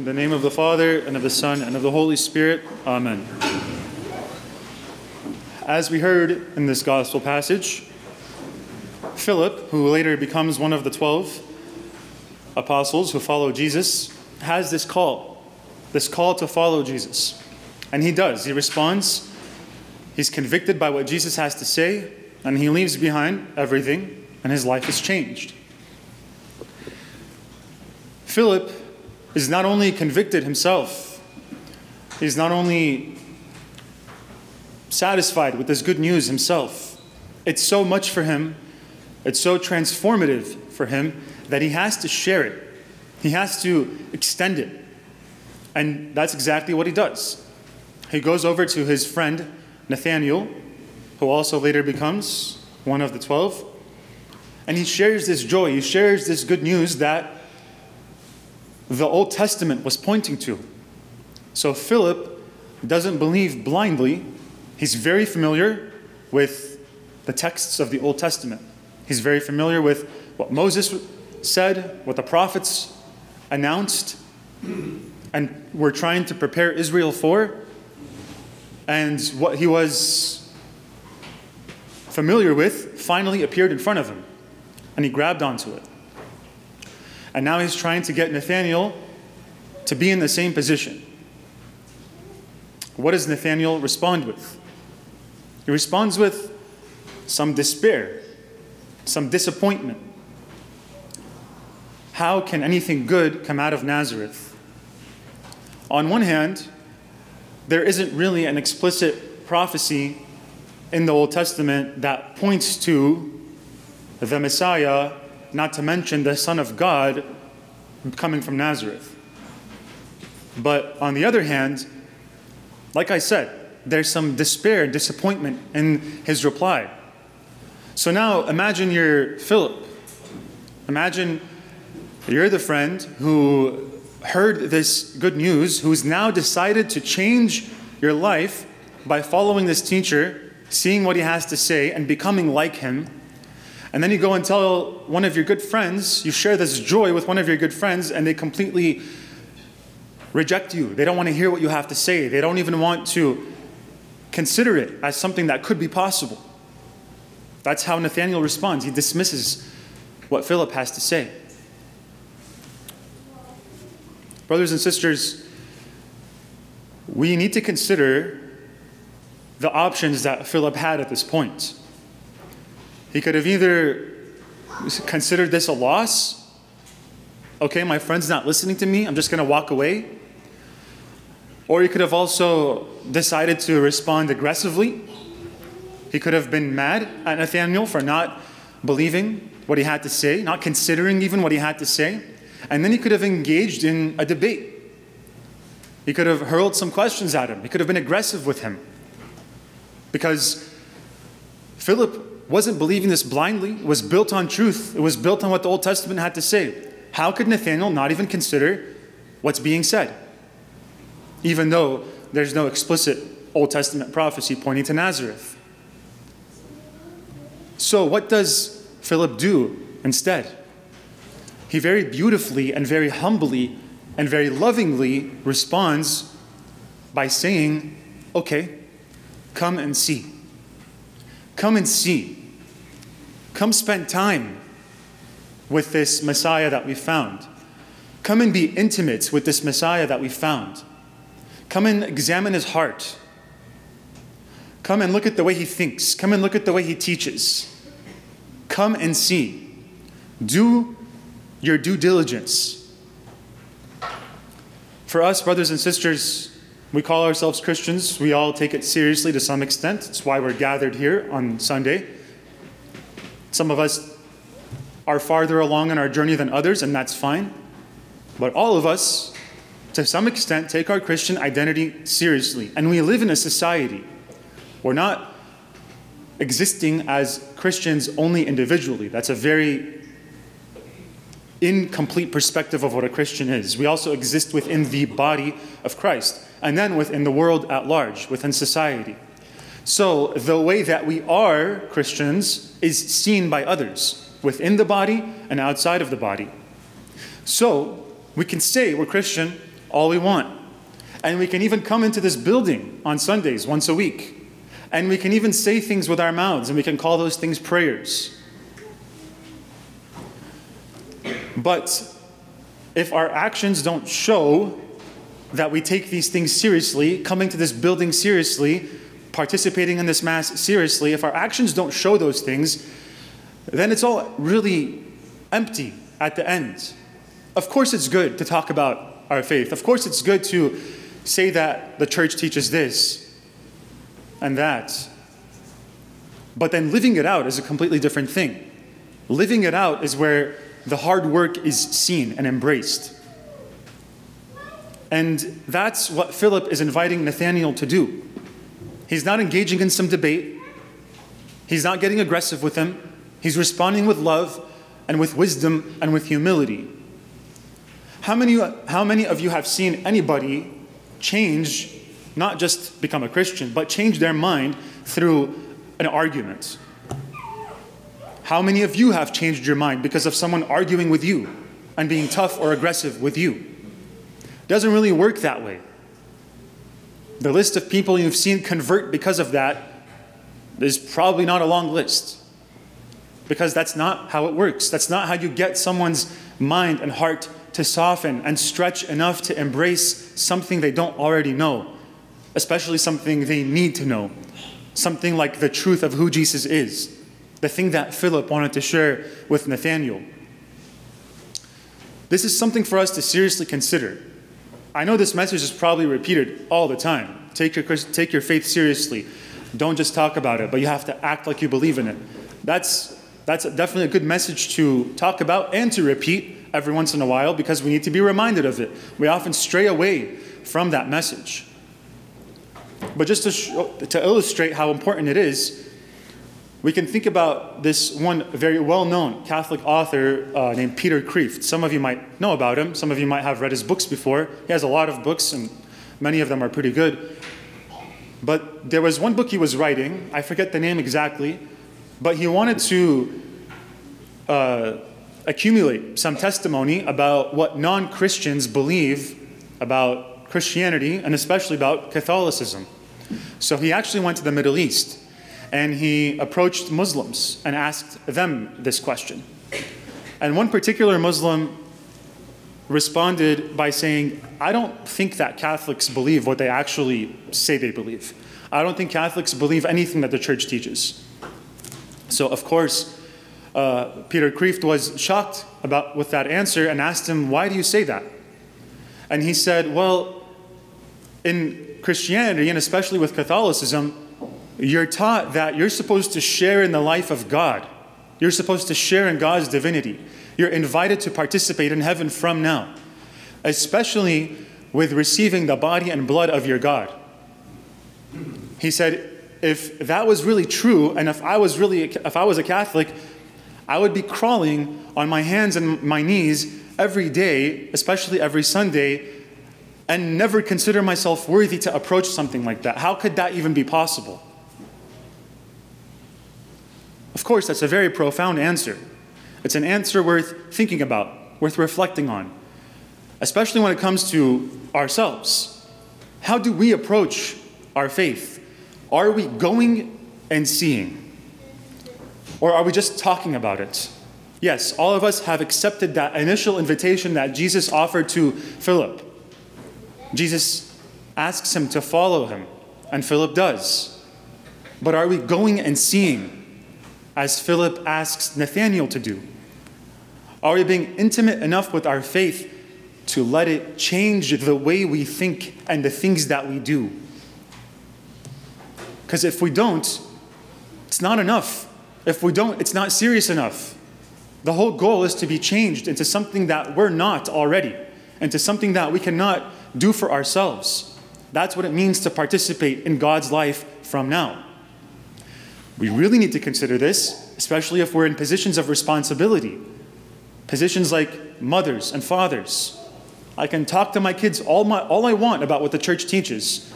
In the name of the Father, and of the Son, and of the Holy Spirit. Amen. As we heard in this gospel passage, Philip, who later becomes one of the twelve apostles who follow Jesus, has this call, this call to follow Jesus. And he does. He responds. He's convicted by what Jesus has to say, and he leaves behind everything, and his life is changed. Philip is not only convicted himself, he's not only satisfied with this good news himself. It's so much for him, it's so transformative for him that he has to share it. He has to extend it. And that's exactly what he does. He goes over to his friend Nathaniel, who also later becomes one of the twelve, and he shares this joy, he shares this good news that the Old Testament was pointing to. So Philip doesn't believe blindly. He's very familiar with the texts of the Old Testament. He's very familiar with what Moses said, what the prophets announced, and were trying to prepare Israel for, and what he was familiar with finally appeared in front of him, and he grabbed onto it. And now he's trying to get Nathaniel to be in the same position. What does Nathaniel respond with? He responds with some despair, some disappointment. How can anything good come out of Nazareth? On one hand, there isn't really an explicit prophecy in the Old Testament that points to the Messiah not to mention the Son of God coming from Nazareth. But on the other hand, like I said, there's some despair disappointment in his reply. So now imagine you're Philip. Imagine you're the friend who heard this good news, who's now decided to change your life by following this teacher, seeing what he has to say, and becoming like him. And then you go and tell one of your good friends, you share this joy with one of your good friends, and they completely reject you. They don't want to hear what you have to say. They don't even want to consider it as something that could be possible. That's how Nathaniel responds. He dismisses what Philip has to say. Brothers and sisters, we need to consider the options that Philip had at this point. He could have either considered this a loss. Okay, my friend's not listening to me. I'm just going to walk away. Or he could have also decided to respond aggressively. He could have been mad at Nathaniel for not believing what he had to say, not considering even what he had to say. And then he could have engaged in a debate. He could have hurled some questions at him. He could have been aggressive with him. Because Philip wasn't believing this blindly, it was built on truth. It was built on what the Old Testament had to say. How could Nathaniel not even consider what's being said? Even though there's no explicit Old Testament prophecy pointing to Nazareth. So, what does Philip do instead? He very beautifully and very humbly and very lovingly responds by saying, Okay, come and see. Come and see. Come spend time with this Messiah that we found. Come and be intimate with this Messiah that we found. Come and examine his heart. Come and look at the way he thinks. Come and look at the way he teaches. Come and see. Do your due diligence. For us, brothers and sisters, we call ourselves Christians. We all take it seriously to some extent. It's why we're gathered here on Sunday. Some of us are farther along in our journey than others, and that's fine. But all of us, to some extent, take our Christian identity seriously. And we live in a society. We're not existing as Christians only individually. That's a very incomplete perspective of what a Christian is. We also exist within the body of Christ, and then within the world at large, within society. So the way that we are Christians is seen by others within the body and outside of the body. So we can say we're Christian all we want. And we can even come into this building on Sundays once a week. And we can even say things with our mouths, and we can call those things prayers. But if our actions don't show that we take these things seriously, coming to this building seriously, participating in this Mass seriously, if our actions don't show those things, then it's all really empty at the end. Of course, it's good to talk about our faith. Of course, it's good to say that the church teaches this and that. But then living it out is a completely different thing. Living it out is where the hard work is seen and embraced. And that's what Philip is inviting Nathaniel to do. He's not engaging in some debate, he's not getting aggressive with him. He's responding with love and with wisdom and with humility. How many, how many of you have seen anybody change, not just become a Christian, but change their mind through an argument? How many of you have changed your mind because of someone arguing with you and being tough or aggressive with you? Doesn't really work that way. The list of people you've seen convert because of that is probably not a long list. Because that's not how it works. That's not how you get someone's mind and heart to soften and stretch enough to embrace something they don't already know, especially something they need to know, something like the truth of who Jesus is, the thing that Philip wanted to share with Nathanael. This is something for us to seriously consider. I know this message is probably repeated all the time. Take your, take your faith seriously. Don't just talk about it, but you have to act like you believe in it. That's, that's definitely a good message to talk about and to repeat every once in a while because we need to be reminded of it. We often stray away from that message. But just to, to illustrate how important it is, we can think about this one very well known Catholic author uh, named Peter Kreeft. Some of you might know about him, some of you might have read his books before. He has a lot of books, and many of them are pretty good. But there was one book he was writing, I forget the name exactly, but he wanted to uh, accumulate some testimony about what non Christians believe about Christianity and especially about Catholicism. So he actually went to the Middle East and he approached Muslims and asked them this question. And one particular Muslim responded by saying, I don't think that Catholics believe what they actually say they believe. I don't think Catholics believe anything that the church teaches. So, of course, uh, Peter Kreeft was shocked about with that answer and asked him, "Why do you say that?" And he said, "Well, in Christianity and especially with Catholicism, you're taught that you're supposed to share in the life of God. You're supposed to share in God's divinity. You're invited to participate in heaven from now, especially with receiving the body and blood of your God." He said, if that was really true, and if I was really if I was a Catholic, I would be crawling on my hands and my knees every day, especially every Sunday, and never consider myself worthy to approach something like that. How could that even be possible? Of course, that's a very profound answer. It's an answer worth thinking about, worth reflecting on, especially when it comes to ourselves. How do we approach our faith? Are we going and seeing? Or are we just talking about it? Yes, all of us have accepted that initial invitation that Jesus offered to Philip. Jesus asks him to follow him, and Philip does. But are we going and seeing as Philip asks Nathanael to do? Are we being intimate enough with our faith to let it change the way we think and the things that we do? Because if we don't, it's not enough. If we don't, it's not serious enough. The whole goal is to be changed into something that we're not already, into something that we cannot do for ourselves. That's what it means to participate in God's life from now. We really need to consider this, especially if we're in positions of responsibility. Positions like mothers and fathers. I can talk to my kids all, my, all I want about what the church teaches,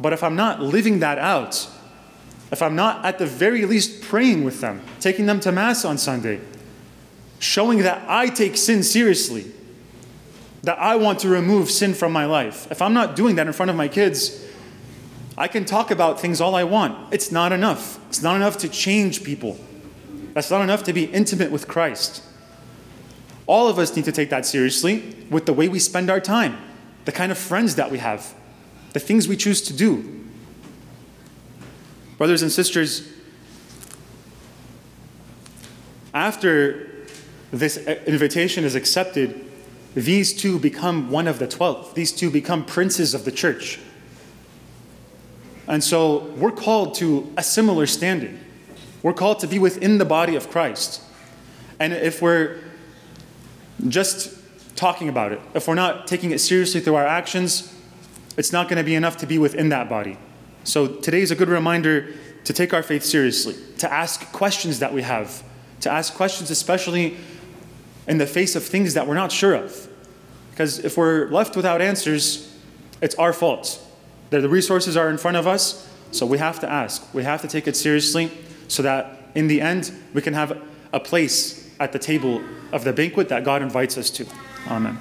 but if I'm not living that out, if I'm not at the very least praying with them, taking them to Mass on Sunday, showing that I take sin seriously, that I want to remove sin from my life. If I'm not doing that in front of my kids, I can talk about things all I want. It's not enough. It's not enough to change people. That's not enough to be intimate with Christ. All of us need to take that seriously with the way we spend our time, the kind of friends that we have, the things we choose to do. Brothers and sisters, after this invitation is accepted, these two become one of the twelve. These two become princes of the church. And so we're called to a similar standing. We're called to be within the body of Christ. And if we're just talking about it, if we're not taking it seriously through our actions, it's not going to be enough to be within that body. So today is a good reminder to take our faith seriously, to ask questions that we have, to ask questions, especially in the face of things that we're not sure of. Because if we're left without answers, it's our fault. The resources are in front of us, so we have to ask. We have to take it seriously so that in the end, we can have a place at the table of the banquet that God invites us to. Amen.